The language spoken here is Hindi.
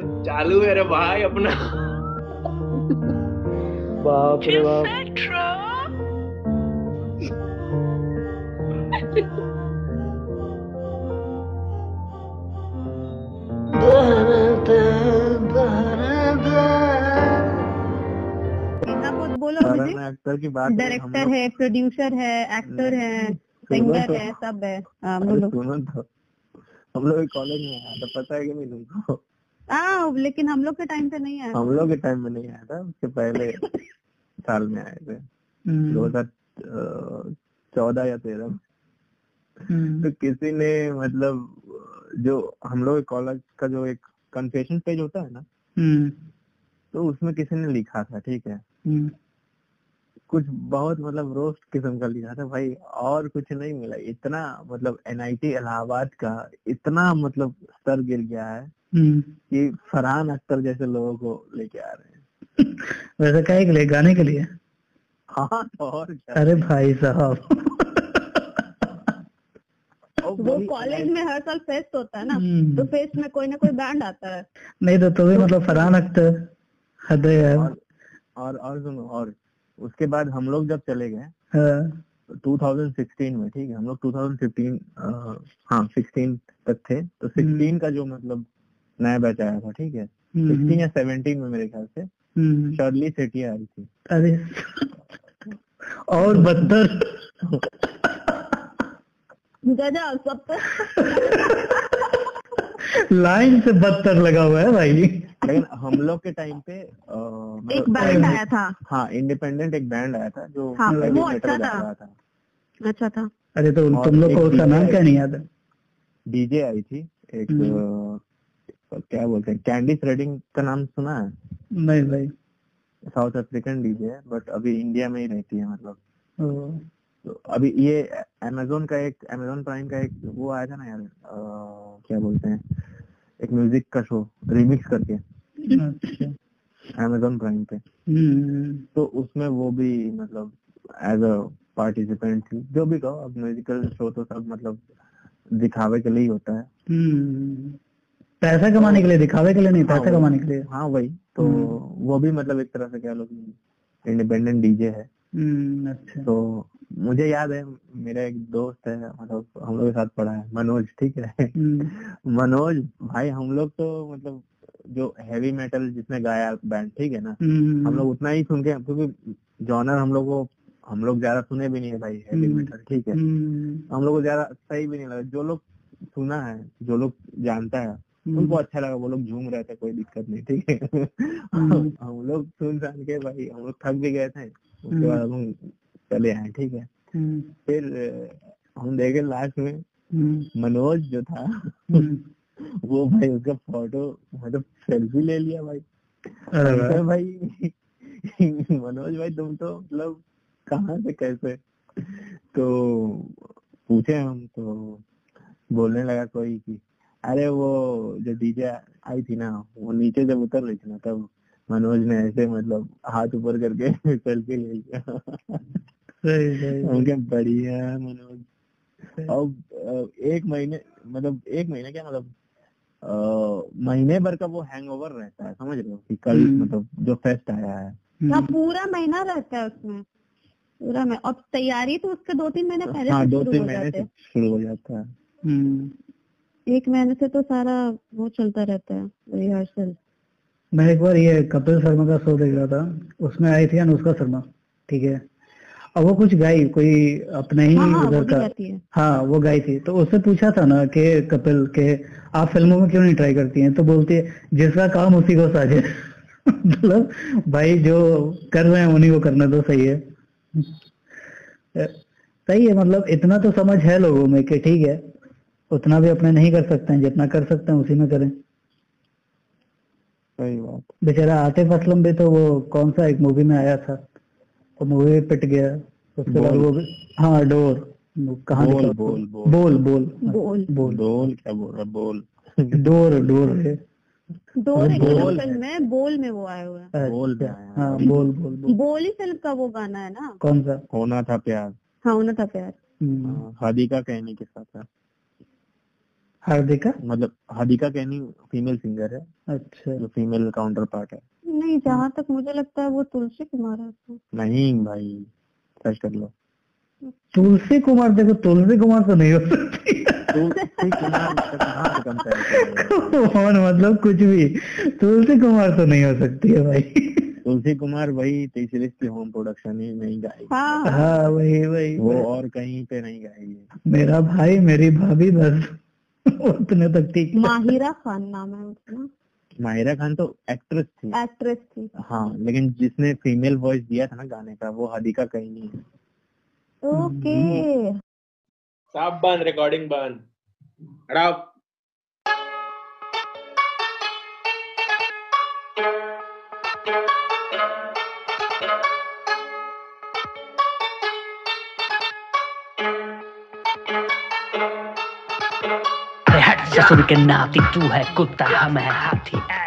चालू है रे भाई अपना। बाप रे बाप। बोलो मुझे। एक्टर की बात डायरेक्टर है। प्रोड्यूसर है एक्टर है सिंगर तो। है सब है। हाँ अरे बोलो। तो। हम लोग कॉलेज में आया तो पता है कि नहीं तुमको हाँ लेकिन हम लोग के टाइम पे नहीं आया। हम लोग के टाइम में नहीं आया था उसके पहले साल में आए थे। हम्म, दो हज़ार चौदह या तेरह हम्म, तो किसी ने मतलब जो हम लोग कॉलेज का जो एक कन्फेशन पेज होता है ना हम्म, तो उसमें किसी ने लिखा था ठीक है? कुछ बहुत मतलब रोस्ट किस्म का लिखा था भाई और कुछ नहीं मिला। इतना मतलब एनआईटी इलाहाबाद का इतना मतलब स्तर गिर गया है। हम्म। कि फरहान अख्तर जैसे लोगों को लेके आ रहे हैं। वैसे क्या के लिए? गाने के लिए? हाँ और क्या। अरे भाई साहब। वो कॉलेज में हर साल फेस्ट होता है ना हम्म। तो फेस्ट में कोई ना कोई बैंड आता है। नहीं तो तो भी मतलब फरहान अख्तर हद है। यार और और और सुनो और उसके बाद हम लोग जब चले गए हाँ, 2016 में ठीक है हम लोग 2015 अ, हाँ 16 तक थे तो 16 का जो मतलब नया बैच आया था ठीक है? हम्म, 16 या 17 में मेरे ख्याल से। हम्म, शर्ली सेठी आई थी। अरे और बदतर गजब सब तो लाइन से बदतर लगा हुआ है भाई। लेकिन हम लोग के टाइम पे अ, मतलब एक बैंड आया था। हाँ इंडिपेंडेंट एक बैंड आया था जो हाँ, वो अच्छा था। था। अच्छा था। अरे तो तुम लोग को उसका नाम क्या नहीं याद है? डीजे आई थी एक हम्म। क्या बोलते हैं? कैंडिस रेडिंग का नाम सुना है? नहीं भाई साउथ अफ्रीकन डीजे है बट अभी इंडिया में ही रहती है मतलब। तो अभी ये अमेजोन का एक अमेजोन प्राइम का एक वो आया था ना यार अ, क्या बोलते हैं? एक म्यूज़िक का शो रिमिक्स करके। अच्छा। अमेजोन प्राइम पे। हम्म, तो उसमें वो भी मतलब एज अ पार्टिसिपेंट थी। जो भी कहो अब म्यूजिकल शो तो सब मतलब दिखावे के लिए ही होता है। हम्म। पैसा कमाने के लिए दिखावे के लिए नहीं हाँ, पैसा कमाने के लिए। हाँ वही। तो हम्म। वो भी मतलब एक तरह से कह लो इंडिपेंडेंट डीजे है। हम्म, अच्छा। तो मुझे याद है मेरा एक दोस्त है मतलब हम लोग के साथ पढ़ा है मनोज ठीक है? हम्म, मनोज भाई हम लोग तो मतलब जो हैवी मेटल जिसने गाया बैंड ठीक है ना? हम लोग उतना ही सुन के क्योंकि जॉनर हम लोग को हम लोग ज़्यादा सुने भी नहीं है भाई हैवी। मेटल ठीक है? हम लोग को ज़्यादा सही भी नहीं लगा। जो लोग सुना है जो लोग जानता है उनको अच्छा लगा वो लोग झूम रहे थे कोई दिक्कत नहीं ठीक है। हम्म। हम लोग सुन सुन के भाई हम लोग थक भी गए थे उसके हम्म। बाद हम चले आए ठीक है। हम्म, फिर हम देखे लास्ट में हम्म, मनोज जो था हम्म। वो भाई उसका फ़ोटो मतलब सेल्फी ले लिया भाई। अरे भाई मनोज भाई तुम तो मतलब कहाँ से कैसे? तो पूछे हम तो बोलने लगा कोई कि अरे वो जो डीजे आई थी ना वो नीचे जब उतर रही थी ना तब मनोज ने ऐसे मतलब हाथ ऊपर करके सेल्फी ले लिया। सही सही बढ़िया मनोज। अब एक महीने मतलब एक महीने क्या मतलब महीने भर का वो हैंगओवर रहता है समझ रहे हो? कि कल हम्म। मतलब जो फेस्ट आया है। क्या हम्म, पूरा महीना रहता है उसमें। पूरा में और तैयारी तो उसके दो तीन महीने पहले हाँ दो तीन महीने से शुरू हो जाता है। हम्म। एक महीने से तो सारा वो चलता रहता है रिहर्सल मैं एक बार ये कपिल शर्मा का शो देख रहा था उसमें आई थी अनुष्का शर्मा ठीक है? अब वो कुछ गाई कोई अपने ही हाँ हाँ उधर का हाँ। वो गाई थी। तो उससे पूछा था ना कि कपिल के आप फ़िल्मों में क्यों नहीं ट्राई करती हैं? तो बोलती है जिसका काम उसी को साझे मतलब भाई जो कर रहे हैं उन्हीं को करना तो सही है। सही है मतलब इतना तो समझ है लोगों में कि ठीक है उतना भी अपने नहीं कर सकते हैं जितना कर सकते हैं उसी में करें। सही बात। बेचारा आतिफ असलम भी तो वो कौन सा एक मूवी में आया था? वो मूवी में पिट गया। उसके बाद वो हाँ डोर। कहा बोल, बोल, बोल। बोल बोल। बोल। बोल। बोल क्या बोल रहा बोल। डोर डोर है। दो एक बोल। में बोल में वो आया हुआ है। बोल अच्छा, आया है। बोल बोल बोल। बोल ही फ़िल्म का वो गाना है ना? कौन सा? होना था प्यार। हाँ होना था प्यार। हम्म, हाँ, हादी का कहने के साथ है। हार्दिका? मतलब हार्दिका कैनी फीमेल सिंगर है। अच्छा। जो फीमेल काउंटर पार्ट है। नहीं जहाँ तक मुझे लगता है वो तुलसी कुमार है। नहीं भाई सर्च कर लो। तुलसी कुमार देखो तुलसी कुमार तो नहीं हो सकती। तुलसी कुमार कौन मतलब कुछ भी। तुलसी कुमार तो नहीं हो सकती है भाई। तुलसी कुमार वही तीसरी की होम प्रोडक्शन ही नहीं गाएगी। हाँ वही वही वो और कहीं पे नहीं गाएगी। मेरा भाई मेरी भाभी बस। उतने तक ठीक माहिरा खान नाम है उसका। माहिरा खान तो एक्ट्रेस थी। एक्ट्रेस थी। हाँ लेकिन जिसने फीमेल वॉइस दिया था ना गाने का वो हादिका कहीं नहीं है। ओके। साफ़ बंद रिकॉर्डिंग बंद। हटाओ। अरे हट ससुर के नाती तू है कुत्ता हम है हाथी।